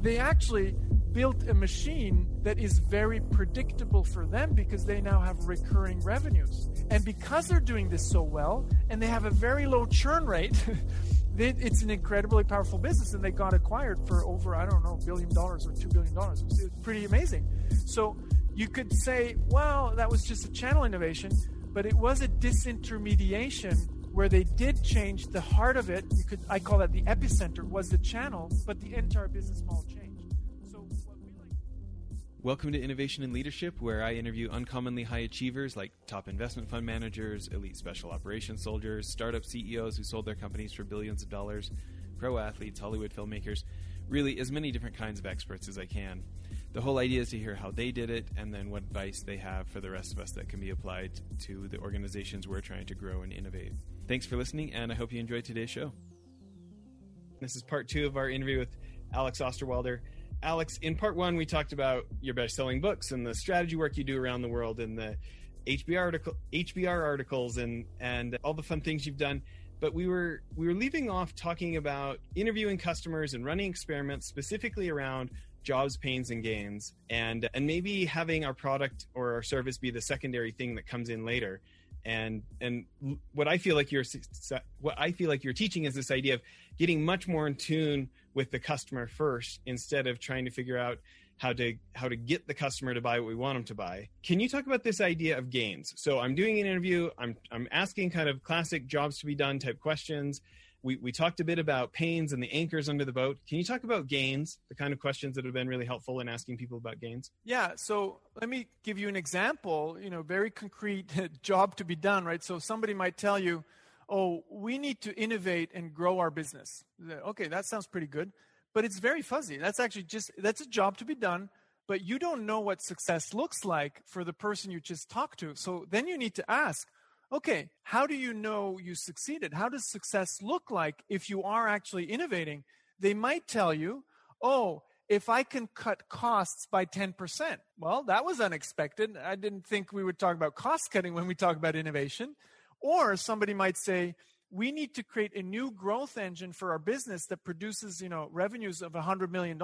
they actually built a machine that is very predictable for them because they now have recurring revenues. And because they're doing this so well and they have a very low churn rate, it's an incredibly powerful business and they got acquired for over, I don't know, billion dollars or two billion dollars. It's pretty amazing. So you could say, well, that was just a channel innovation, but it was a disintermediation where they did change the heart of it. You could I call that the epicenter was the channel, but the entire business model changed. So like- Welcome to Innovation and Leadership, where I interview uncommonly high achievers like top investment fund managers, elite special operations soldiers, startup CEOs who sold their companies for billions of dollars, pro athletes, Hollywood filmmakers, really as many different kinds of experts as I can. The whole idea is to hear how they did it and then what advice they have for the rest of us that can be applied to the organizations we're trying to grow and innovate. Thanks for listening, and I hope you enjoyed today's show. This is part two of our interview with Alex Osterwalder. Alex, in part one, we talked about your best-selling books and the strategy work you do around the world, and the HBR article, HBR articles, and and all the fun things you've done. But we were we were leaving off talking about interviewing customers and running experiments specifically around jobs, pains, and gains, and and maybe having our product or our service be the secondary thing that comes in later and and what I feel like you're what I feel like you're teaching is this idea of getting much more in tune with the customer first instead of trying to figure out how to how to get the customer to buy what we want them to buy. Can you talk about this idea of gains? So I'm doing an interview, I'm I'm asking kind of classic jobs to be done type questions we, we talked a bit about pains and the anchors under the boat. Can you talk about gains, the kind of questions that have been really helpful in asking people about gains? Yeah, so let me give you an example, you know, very concrete job to be done, right? So somebody might tell you, oh, we need to innovate and grow our business. Okay, that sounds pretty good, but it's very fuzzy. That's actually just, that's a job to be done, but you don't know what success looks like for the person you just talked to. So then you need to ask, okay, how do you know you succeeded? How does success look like if you are actually innovating? They might tell you, oh, if I can cut costs by 10%. Well, that was unexpected. I didn't think we would talk about cost cutting when we talk about innovation. Or somebody might say, we need to create a new growth engine for our business that produces, you know, revenues of $100 million.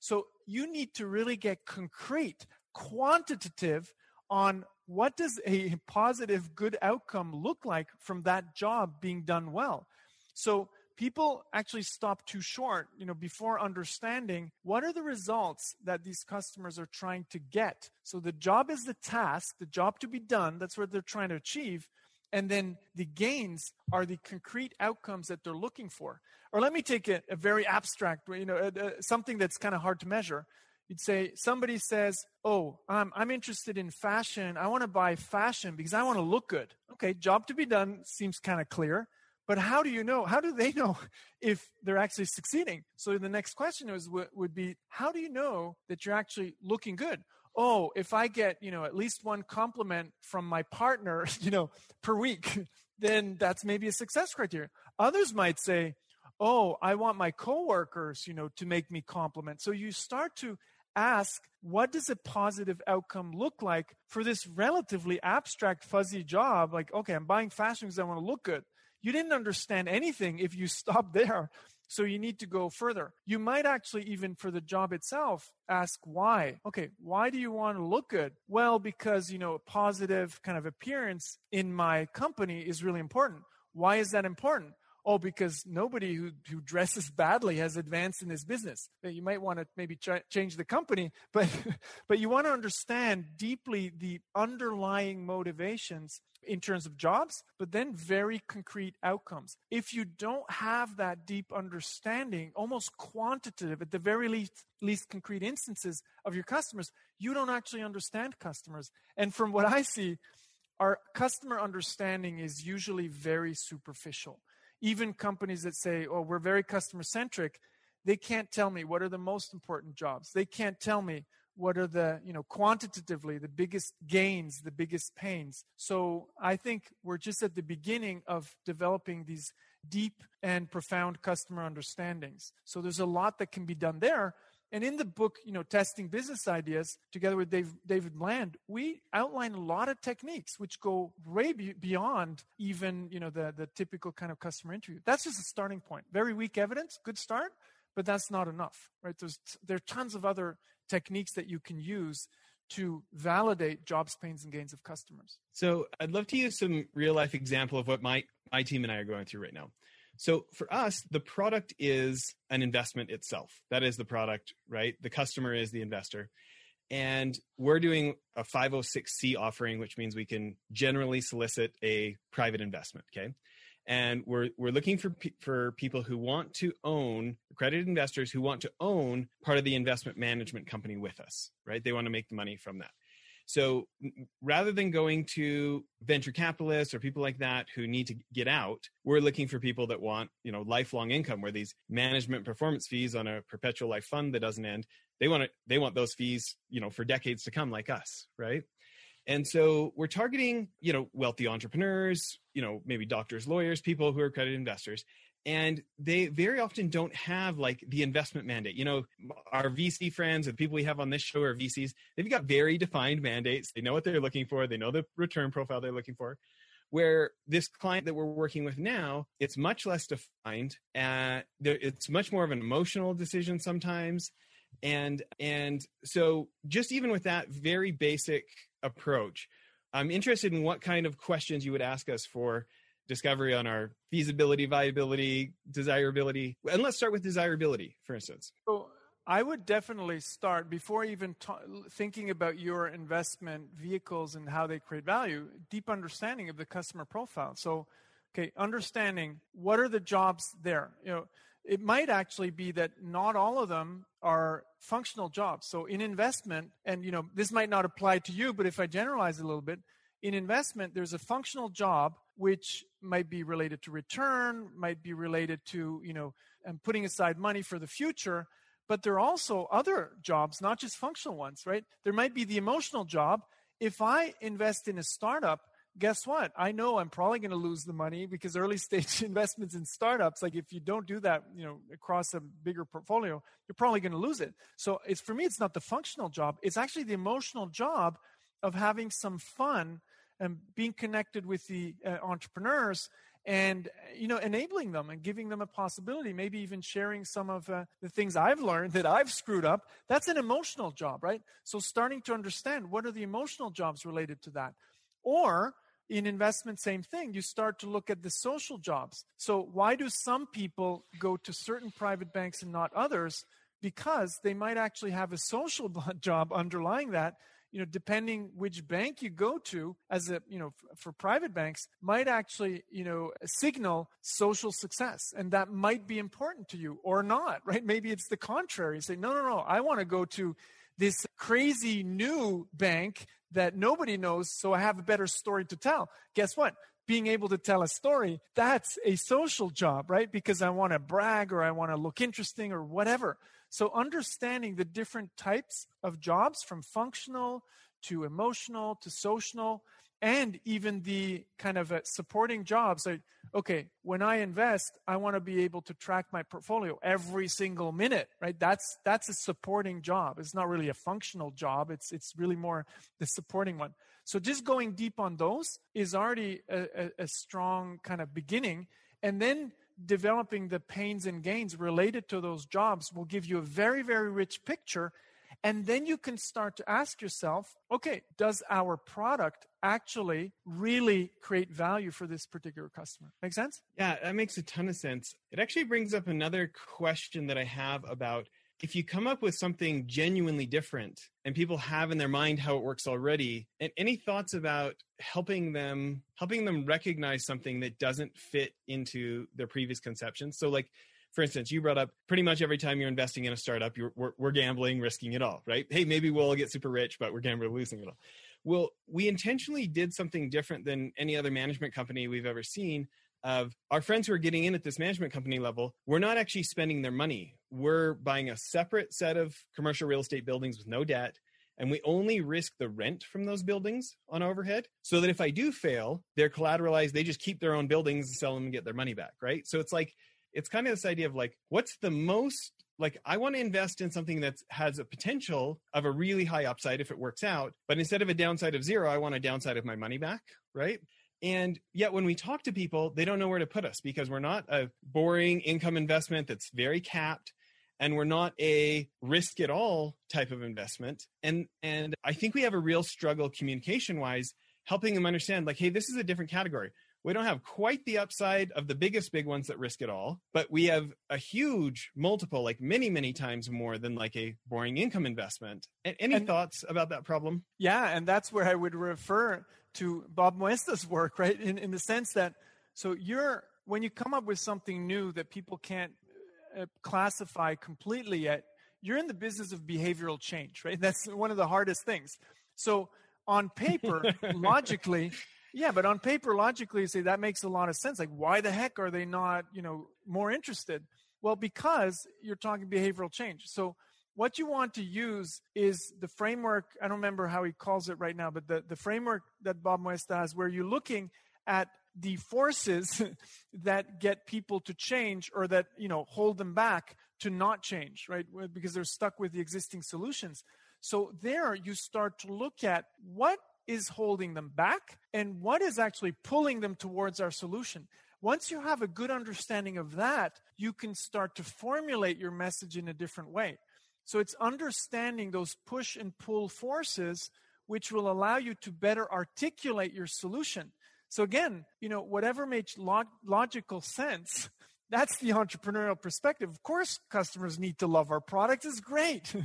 So you need to really get concrete, quantitative on what does a positive good outcome look like from that job being done well? So people actually stop too short you know before understanding what are the results that these customers are trying to get. So the job is the task the job to be done that's what they're trying to achieve and then the gains are the concrete outcomes that they're looking for. Or let me take a, a very abstract you know uh, uh, something that's kind of hard to measure You'd say, somebody says, Oh, um, I'm interested in fashion. I want to buy fashion because I want to look good. Okay, job to be done seems kind of clear. But how do you know? How do they know if they're actually succeeding? So the next question is, would be, how do you know that you're actually looking good? Oh, if I get, you know, at least one compliment from my partner, you know, per week, then that's maybe a success criteria. Others might say, oh, I want my coworkers, you know, to make me compliment. So you start to ask what does a positive outcome look like for this relatively abstract fuzzy job? Like okay i'm buying fashion because i want to look good. You didn't understand anything if you stop there. So you need to go further. You might actually even for the job itself ask why. Okay why do you want to look good? Well because you know a positive kind of appearance in my company is really important. Why is that important oh, because nobody who, who dresses badly has advanced in this business. You might want to maybe ch- change the company, but, but you want to understand deeply the underlying motivations in terms of jobs, but then very concrete outcomes. If you don't have that deep understanding, almost quantitative, at the very least, least concrete instances of your customers, you don't actually understand customers. And from what I see, our customer understanding is usually very superficial even companies that say, oh, we're very customer centric, they can't tell me what are the most important jobs. They can't tell me what are the, you know, quantitatively the biggest gains, the biggest pains. So I think we're just at the beginning of developing these deep and profound customer understandings. So there's a lot that can be done there. And in the book, you know, Testing Business Ideas, together with Dave, David Bland, we outline a lot of techniques which go way be- beyond even, you know, the, the typical kind of customer interview. That's just a starting point. Very weak evidence, good start. but that's not enough, right? There's there are tons of other techniques that you can use to validate jobs, pains, and gains of customers. So I'd love to use some real life example of what my my team and I are going through right now. So for us, the product is an investment itself. That is the product, right? The customer is the investor. And we're doing a 506c offering, which means we can generally solicit a private investment. Okay. And we're, we're looking for, for people who want to own accredited investors who want to own part of the investment management company with us, right? They want to make the money from that. So rather than going to venture capitalists or people like that who need to get out, we're looking for people that want, you know, lifelong income where these management performance fees on a perpetual life fund that doesn't end, they want to, they want those fees, you know, for decades to come like us, right? And so we're targeting, you know, wealthy entrepreneurs, you know, maybe doctors, lawyers, people who are accredited investors and they very often don't have like the investment mandate. You know our vc friends and people we have on this show are vcs they've got very defined mandates. They know what they're looking for. They know the return profile they're looking for. Where this client that we're working with now it's much less defined uh, and it's much more of an emotional decision sometimes. And and so just even with that very basic approach i'm interested in what kind of questions you would ask us for discovery on our feasibility, viability, desirability. And let's start with desirability, for instance. So I would definitely start before even thinking about your investment vehicles and how they create value, deep understanding of the customer profile. So, okay, understanding what are the jobs there. You know, it might actually be that not all of them are functional jobs. So in investment, and you know, this might not apply to you, but if I generalize a little bit, in investment, there's a functional job which might be related to return, might be related to, you know, and putting aside money for the future. But there are also other jobs, not just functional ones, right? There might be the emotional job. If I invest in a startup, guess what? I know I'm probably going to lose the money because early stage investments in startups, like if you don't do that, you know, across a bigger portfolio, you're probably going to lose it. So it's for me, it's not the functional job. It's actually the emotional job of having some fun and being connected with the uh, entrepreneurs and you know enabling them and giving them a possibility maybe even sharing some of uh, the things i've learned that i've screwed up that's an emotional job right? So starting to understand what are the emotional jobs related to that. Or in investment same thing you start to look at the social jobs. So why do some people go to certain private banks and not others? Because they might actually have a social job underlying that you know, depending which bank you go to as a, you know, f- for private banks might actually, you know, signal social success. And that might be important to you or not, right? Maybe it's the contrary. You say, no, no, no, I want to go to this crazy new bank that nobody knows, so I have a better story to tell. Guess what? being able to tell a story, that's a social job, right? Because I want to brag or I want to look interesting or whatever. So understanding the different types of jobs from functional to emotional to social and even the kind of uh, supporting jobs like okay when i invest i want to be able to track my portfolio every single minute right? That's that's a supporting job. It's not really a functional job. It's it's really more the supporting one. So just going deep on those is already a, a, a strong kind of beginning. And then developing the pains and gains related to those jobs will give you a very, very rich picture. And then you can start to ask yourself, okay, does our product actually really create value for this particular customer? Make sense? Yeah, that makes a ton of sense. It actually brings up another question that I have about if you come up with something genuinely different and people have in their mind how it works already and any thoughts about helping them helping them recognize something that doesn't fit into their previous conceptions? So like for instance you brought up pretty much every time you're investing in a startup you're we're, we're gambling risking it all right? Hey maybe we'll get super rich but we're gambling losing it all. Well we intentionally did something different than any other management company we've ever seen of our friends who are getting in at this management company level, we're not actually spending their money. We're buying a separate set of commercial real estate buildings with no debt. And we only risk the rent from those buildings on overhead so that if I do fail, they're collateralized. They just keep their own buildings and sell them and get their money back. Right. So it's like, it's kind of this idea of like, what's the most like I want to invest in something that has a potential of a really high upside if it works out, but instead of a downside of zero, I want a downside of my money back, right? And yet, when we talk to people, they don't know where to put us because we're not a boring income investment that's very capped. and we're not a risk at all type of investment. And and I think we have a real struggle communication wise helping them understand like hey this is a different category we don't have quite the upside of the biggest big ones that risk it all, but we have a huge multiple, like many, many times more than like a boring income investment. Any and, thoughts about that problem? Yeah, and that's where I would refer to Bob Moesta's work, right? In in the sense that so you're when you come up with something new that people can't uh, classify completely yet, you're in the business of behavioral change, right? That's one of the hardest things. So on paper, logically, yeah, but on paper, logically, you say that makes a lot of sense. Like, why the heck are they not, you know, more interested? Well, because you're talking behavioral change. So what you want to use is the framework. I don't remember how he calls it right now, but the, the framework that Bob Moesta has, where you're looking at the forces that get people to change or that, you know, hold them back to not change, right? Because they're stuck with the existing solutions. So there you start to look at what is holding them back and what is actually pulling them towards our solution. Once you have a good understanding of that, you can start to formulate your message in a different way. So it's understanding those push and pull forces which will allow you to better articulate your solution. So again, you know, whatever makes log- logical sense, that's the entrepreneurial perspective. Of course, customers need to love our product is great.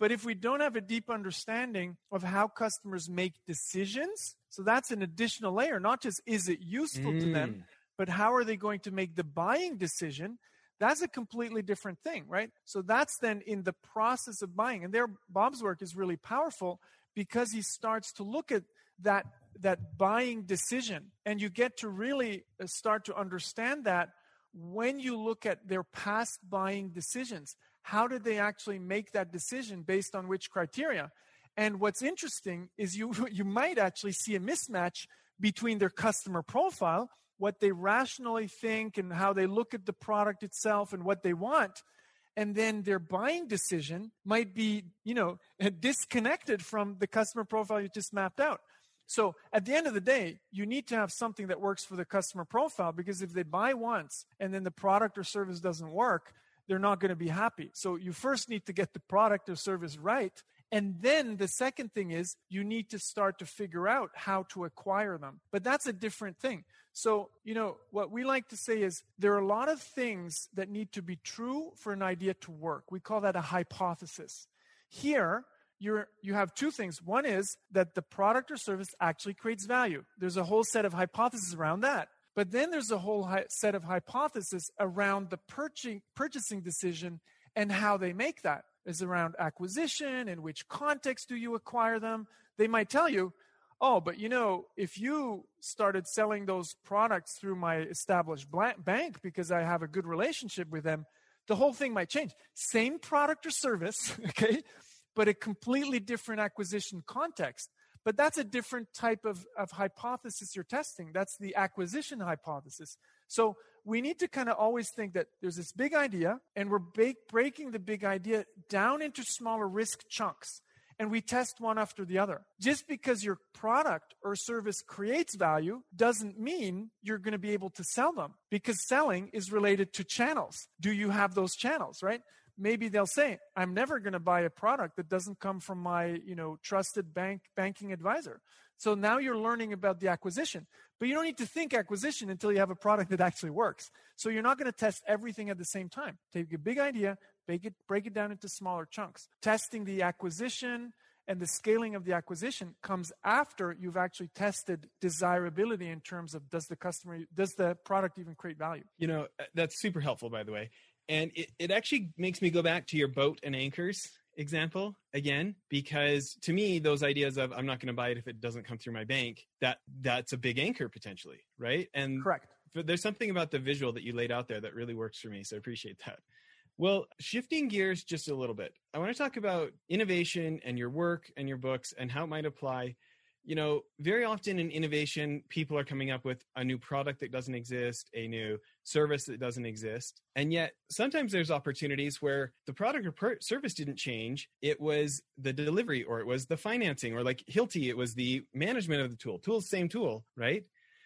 But if we don't have a deep understanding of how customers make decisions, so that's an additional layer, not just is it useful mm. to them, mm. but how are they going to make the buying decision? That's a completely different thing, right? So that's then in the process of buying. And there, Bob's work is really powerful because he starts to look at that that buying decision and you get to really uh, start to understand that when you look at their past buying decisions how did they actually make that decision based on which criteria? And what's interesting is you, you might actually see a mismatch between their customer profile, what they rationally think and how they look at the product itself and what they want, and then their buying decision might be, you know, disconnected from the customer profile you just mapped out. So at the end of the day, you need to have something that works for the customer profile because if they buy once and then the product or service doesn't work, they're not going to be happy. So you first need to get the product or service right. And then the second thing is you need to start to figure out how to acquire them. But that's a different thing. So, you know, what we like to say is there are a lot of things that need to be true for an idea to work. We call that a hypothesis. Here, you're, you have two things. One is that the product or service actually creates value. There's a whole set of hypotheses around that. But then there's a whole set of hypotheses around the purchasing decision and how they make that is around acquisition in which context do you acquire them they might tell you oh but you know if you started selling those products through my established bank because i have a good relationship with them the whole thing might change same product or service okay but a completely different acquisition context but that's a different type of, of hypothesis you're testing. That's the acquisition hypothesis. So we need to kind of always think that there's this big idea, and we're bake, breaking the big idea down into smaller risk chunks. And we test one after the other. Just because your product or service creates value doesn't mean you're going to be able to sell them because selling is related to channels. Do you have those channels, right? maybe they'll say, I'm never going to buy a product that doesn't come from my, you know, trusted bank banking advisor. So now you're learning about the acquisition, but you don't need to think acquisition until you have a product that actually works. So you're not going to test everything at the same time. Take a big idea, break it, break it down into smaller chunks. Testing the acquisition and the scaling of the acquisition comes after you've actually tested desirability in terms of does the customer, does the product even create value? You know, that's super helpful, by the way. And it, it actually makes me go back to your boat and anchors example again because to me those ideas of i'm not going to buy it if it doesn't come through my bank that that's a big anchor potentially right? And correct. there's something about the visual that you laid out there that really works for me so i appreciate that. Well shifting gears just a little bit i want to talk about innovation and your work and your books and how it might apply you know, very often in innovation, people are coming up with a new product that doesn't exist, a new service that doesn't exist. And yet, sometimes there's opportunities where the product or per- service didn't change. It was the delivery, or it was the financing, or like Hilti, it was the management of the tool. Tool's same tool, right?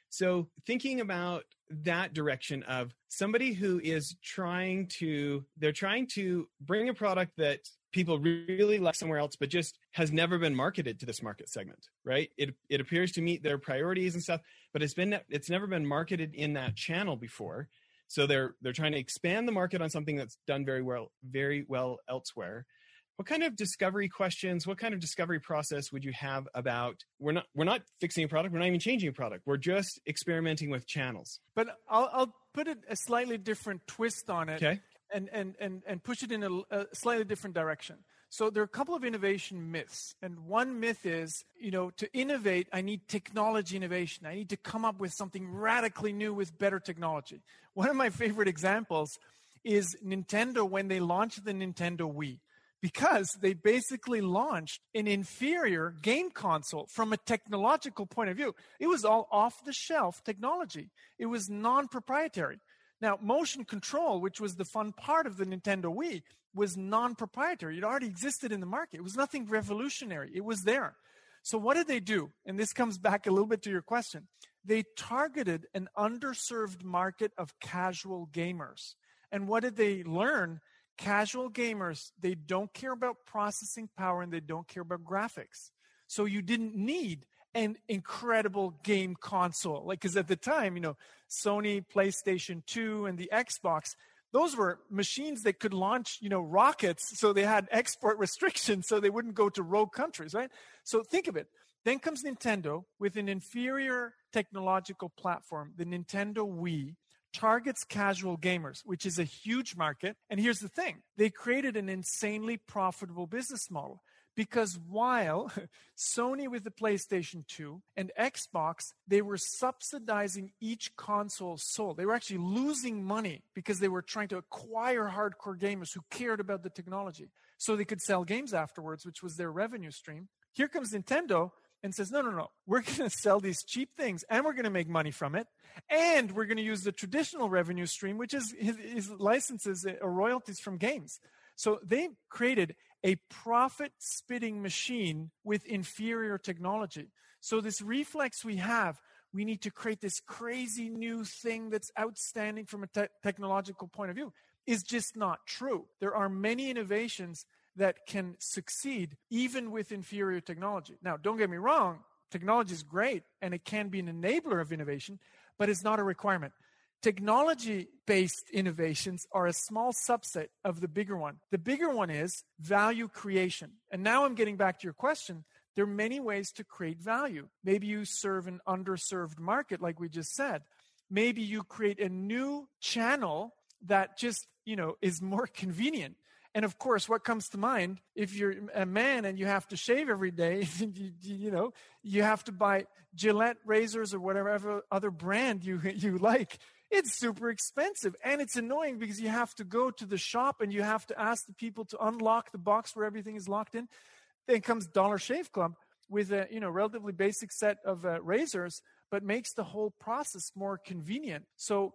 So thinking about that direction of somebody who is trying to they're trying to bring a product that people really like somewhere else but just has never been marketed to this market segment right? It it appears to meet their priorities and stuff but it's been it's never been marketed in that channel before. So they're they're trying to expand the market on something that's done very well very well elsewhere. What kind of discovery questions what kind of discovery process would you have about we're not we're not fixing a product we're not even changing a product we're just experimenting with channels? But i'll, I'll put it a slightly different twist on it. Okay and and and, and push it in a, a slightly different direction so there are a couple of innovation myths and one myth is you know to innovate i need technology innovation i need to come up with something radically new with better technology one of my favorite examples is nintendo when they launched the nintendo wii because they basically launched an inferior game console from a technological point of view. It was all off the shelf technology, it was non proprietary. Now, motion control, which was the fun part of the Nintendo Wii, was non proprietary. It already existed in the market. It was nothing revolutionary, it was there. So, what did they do? And this comes back a little bit to your question. They targeted an underserved market of casual gamers. And what did they learn? casual gamers, they don't care about processing power and they don't care about graphics. So you didn't need an incredible game console. Like, because at the time, you know, Sony, PlayStation 2, and the Xbox, those were machines that could launch, you know, rockets. So they had export restrictions so they wouldn't go to rogue countries, right? So think of it. Then comes Nintendo with an inferior technological platform, the Nintendo Wii, targets casual gamers, which is a huge market. And here's the thing they created an insanely profitable business model because while Sony with the PlayStation 2 and Xbox, they were subsidizing each console sold. They were actually losing money because they were trying to acquire hardcore gamers who cared about the technology so they could sell games afterwards, which was their revenue stream. Here comes Nintendo and says, no, no, no, we're going to sell these cheap things and we're going to make money from it. And we're going to use the traditional revenue stream, which is his licenses or royalties from games. So they created a profit spitting machine with inferior technology. So this reflex we have, we need to create this crazy new thing that's outstanding from a te- technological point of view is just not true. There are many innovations that can succeed even with inferior technology. Now, don't get me wrong, technology is great and it can be an enabler of innovation, but it's not a requirement. Technology based innovations are a small subset of the bigger one. The bigger one is value creation. And now I'm getting back to your question. There are many ways to create value. Maybe you serve an underserved market, like we just said. Maybe you create a new channel that just, you know, is more convenient. And of course, what comes to mind if you're a man and you have to shave every day, you, you, know, you have to buy Gillette razors or whatever other brand you, you like. It's super expensive and it's annoying because you have to go to the shop and you have to ask the people to unlock the box where everything is locked in. Then comes Dollar Shave Club with a you know relatively basic set of uh, razors, but makes the whole process more convenient. So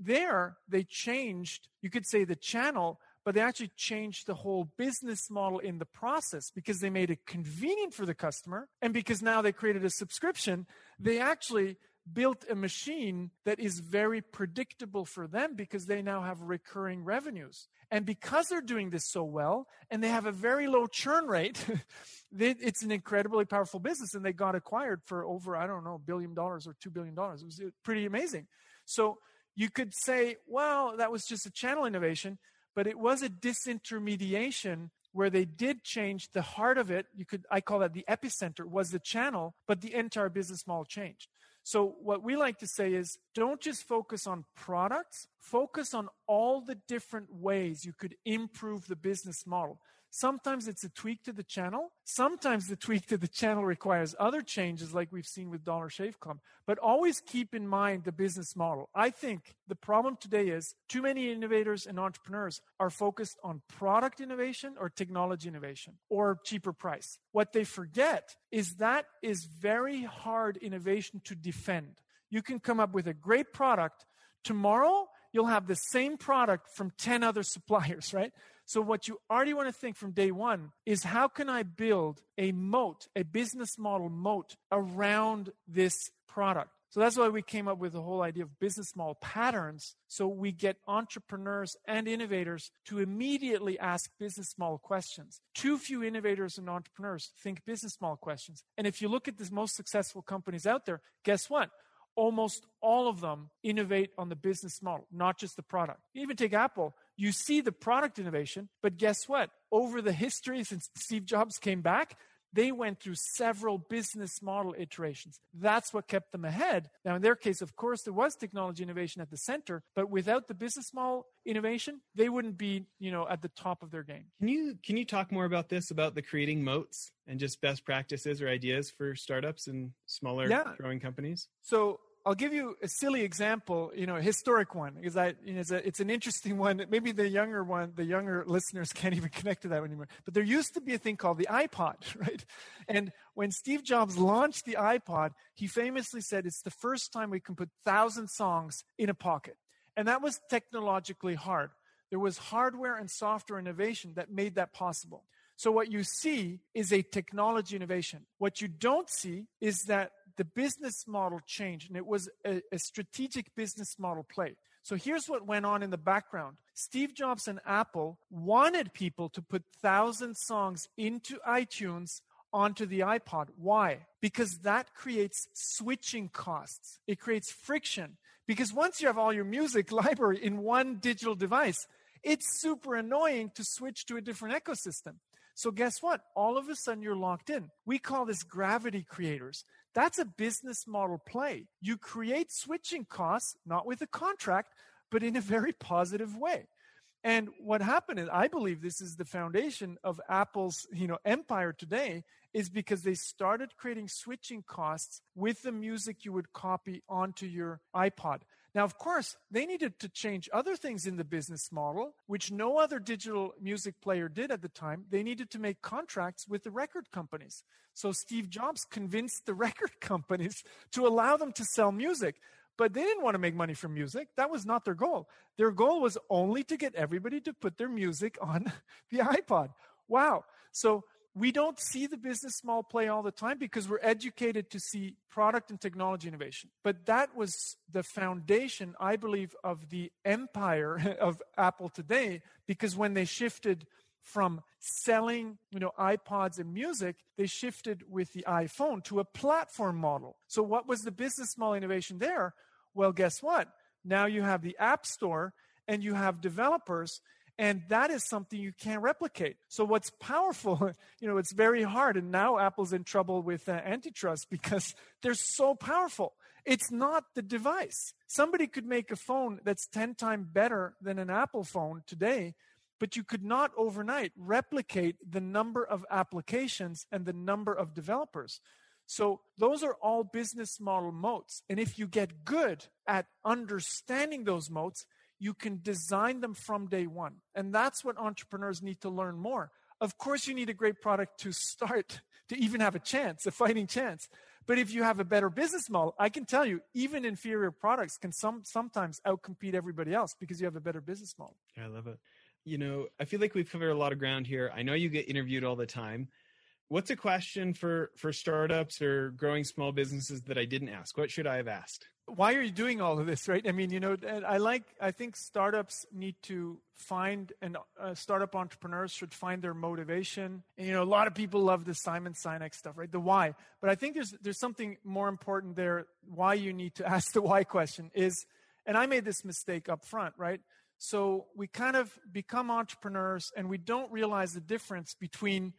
there they changed, you could say, the channel but they actually changed the whole business model in the process because they made it convenient for the customer. And because now they created a subscription, they actually built a machine that is very predictable for them because they now have recurring revenues. And because they're doing this so well and they have a very low churn rate, it's an incredibly powerful business. And they got acquired for over, I don't know, a billion dollars or $2 billion. It was uh, pretty amazing. So you could say, well, that was just a channel innovation but it was a disintermediation where they did change the heart of it you could i call that the epicenter was the channel but the entire business model changed so what we like to say is don't just focus on products focus on all the different ways you could improve the business model Sometimes it's a tweak to the channel. Sometimes the tweak to the channel requires other changes, like we've seen with Dollar Shave Club. But always keep in mind the business model. I think the problem today is too many innovators and entrepreneurs are focused on product innovation or technology innovation or cheaper price. What they forget is that is very hard innovation to defend. You can come up with a great product tomorrow you'll have the same product from 10 other suppliers, right? So, what you already want to think from day one is how can I build a moat, a business model moat around this product? So that's why we came up with the whole idea of business model patterns. So we get entrepreneurs and innovators to immediately ask business model questions. Too few innovators and entrepreneurs think business model questions. And if you look at the most successful companies out there, guess what? Almost all of them innovate on the business model, not just the product. You even take Apple, you see the product innovation, but guess what? Over the history since Steve Jobs came back, they went through several business model iterations. That's what kept them ahead. Now, in their case, of course, there was technology innovation at the center, but without the business model innovation, they wouldn't be, you know, at the top of their game. Can you can you talk more about this about the creating moats and just best practices or ideas for startups and smaller yeah. growing companies? So I'll give you a silly example, you know, a historic one, because I, you know, it's, a, it's, an interesting one. Maybe the younger one, the younger listeners can't even connect to that anymore. But there used to be a thing called the iPod, right? And when Steve Jobs launched the iPod, he famously said, it's the first time we can put thousand songs in a pocket. And that was technologically hard. There was hardware and software innovation that made that possible. So what you see is a technology innovation. What you don't see is that the business model changed and it was a, a, strategic business model play. So here's what went on in the background. Steve Jobs and Apple wanted people to put thousand songs into iTunes onto the iPod. Why? Because that creates switching costs. It creates friction. Because once you have all your music library in one digital device, it's super annoying to switch to a different ecosystem. So guess what? All of a sudden you're locked in. We call this gravity creators. That's a business model play. You create switching costs, not with a contract, but in a very positive way. And what happened is, I believe this is the foundation of Apple's, you know, empire today, is because they started creating switching costs with the music you would copy onto your iPod. Now, of course, they needed to change other things in the business model, which no other digital music player did at the time. They needed to make contracts with the record companies. So Steve Jobs convinced the record companies to allow them to sell music. But they didn't want to make money from music. That was not their goal. Their goal was only to get everybody to put their music on the iPod. Wow. So we don't see the business model play all the time because we're educated to see product and technology innovation. But that was the foundation, I believe, of the empire of Apple today because when they shifted from selling you know ipods and music they shifted with the iphone to a platform model. So what was the business model innovation there? Well guess what? Now you have the app store and you have developers and that is something you can't replicate. So what's powerful, you know, it's very hard. And now Apple's in trouble with uh, antitrust because they're so powerful. It's not the device. Somebody could make a phone that's 10 times better than an Apple phone today, but you could not overnight replicate the number of applications and the number of developers. So those are all business model moats. And if you get good at understanding those moats, you can design them from day one. And that's what entrepreneurs need to learn more. Of course, you need a great product to start, to even have a chance, a fighting chance. But if you have a better business model, I can tell you, even inferior products can some, sometimes outcompete everybody else because you have a better business model. I love it. You know, I feel like we've covered a lot of ground here. I know you get interviewed all the time. What's a question for for startups or growing small businesses that I didn't ask? What should I have asked? why are you doing all of this, right? I mean, you know, I like, I think startups need to find, and uh, startup entrepreneurs should find their motivation. And, you know, a lot of people love the Simon Sinek stuff, right? The why. But I think there's, there's something more important there. Why you need to ask the why question is, and I made this mistake up front, right? So we kind of become entrepreneurs and we don't realize the difference between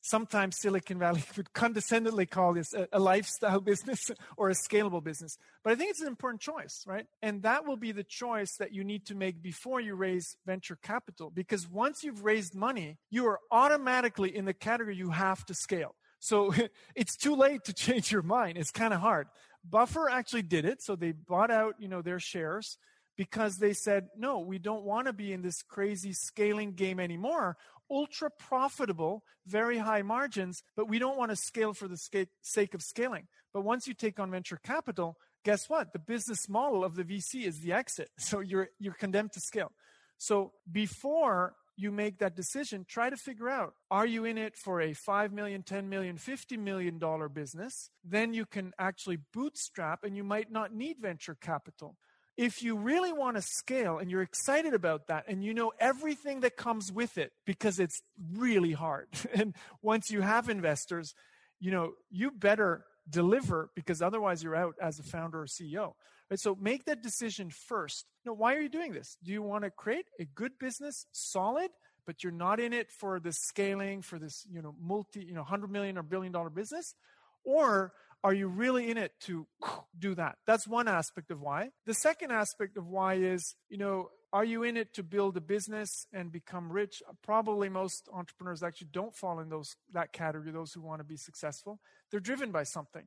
sometimes Silicon Valley would condescendingly call this a, a, lifestyle business or a scalable business. But I think it's an important choice, right? And that will be the choice that you need to make before you raise venture capital. Because once you've raised money, you are automatically in the category you have to scale. So it's too late to change your mind. It's kind of hard. Buffer actually did it. So they bought out, you know, their shares because they said, no, we don't want to be in this crazy scaling game anymore ultra profitable, very high margins, but we don't want to scale for the sake of scaling. But once you take on venture capital, guess what? The business model of the VC is the exit. So you're you're condemned to scale. So before you make that decision, try to figure out are you in it for a 5 million, 10 million, 50 million dollar business? Then you can actually bootstrap and you might not need venture capital. If you really want to scale and you're excited about that and you know everything that comes with it because it's really hard. And once you have investors, you know, you better deliver because otherwise you're out as a founder or CEO. Right? So make that decision first. You know, why are you doing this? Do you want to create a good business, solid, but you're not in it for the scaling, for this, you know, multi, you know, hundred million or billion dollar business? Or are you really in it to do that? That's one aspect of why. The second aspect of why is, you know, are you in it to build a business and become rich? Probably most entrepreneurs actually don't fall in those that category, those who want to be successful. They're driven by something.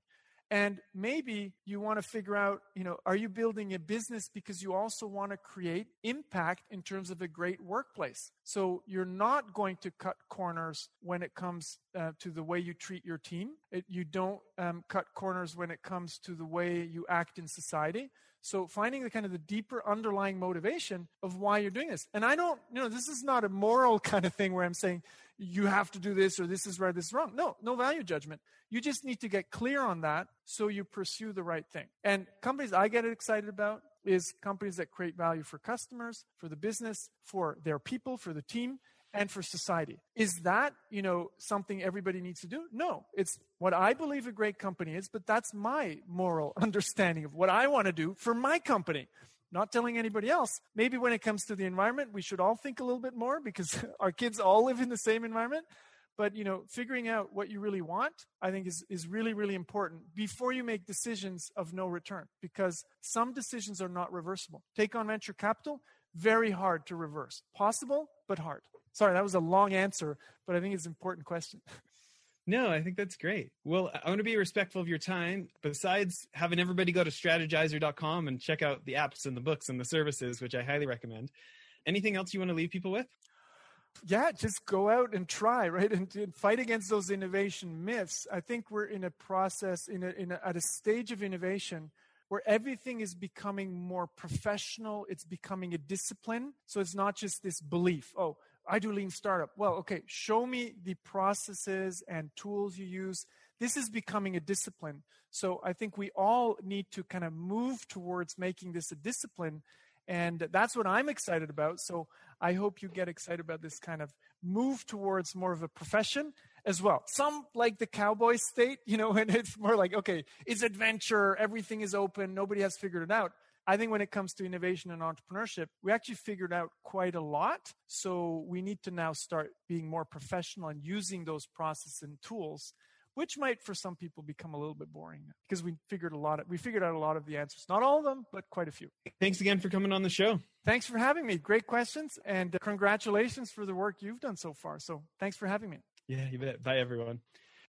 And maybe you want to figure out, you know, are you building a business because you also want to create impact in terms of a great workplace? So you're not going to cut corners when it comes uh, to the way you treat your team. It, you don't um, cut corners when it comes to the way you act in society. So finding the kind of the deeper underlying motivation of why you're doing this. And I don't, you know, this is not a moral kind of thing where I'm saying you have to do this or this is right, this is wrong. No, no value judgment. You just need to get clear on that so you pursue the right thing. And companies I get excited about is companies that create value for customers, for the business, for their people, for the team, and for society. Is that, you know, something everybody needs to do? No. It's what I believe a great company is, but that's my moral understanding of what I want to do for my company. Not telling anybody else. Maybe when it comes to the environment, we should all think a little bit more because our kids all live in the same environment. But you know, figuring out what you really want, I think is, is really, really important before you make decisions of no return because some decisions are not reversible. Take on venture capital, very hard to reverse. Possible, but hard. Sorry, that was a long answer, but I think it's an important question. No, I think that's great. Well, I want to be respectful of your time. Besides having everybody go to strategyzer.com and check out the apps and the books and the services, which I highly recommend, anything else you want to leave people with? Yeah, just go out and try, right? And, and fight against those innovation myths. I think we're in a process, in a, in a, at a stage of innovation where everything is becoming more professional. It's becoming a discipline. So it's not just this belief, oh, I do lean startup. Well, okay, show me the processes and tools you use. This is becoming a discipline. So I think we all need to kind of move towards making this a discipline. And that's what I'm excited about. So I hope you get excited about this kind of move towards more of a profession as well. Some like the cowboy state, you know, and it's more like, okay, it's adventure, everything is open, nobody has figured it out. I think when it comes to innovation and entrepreneurship, we actually figured out quite a lot. So we need to now start being more professional and using those processes and tools, which might for some people become a little bit boring because we figured a lot of, we figured out a lot of the answers. Not all of them, but quite a few. Thanks again for coming on the show. Thanks for having me. Great questions and congratulations for the work you've done so far. So thanks for having me. Yeah, you bet. Bye everyone.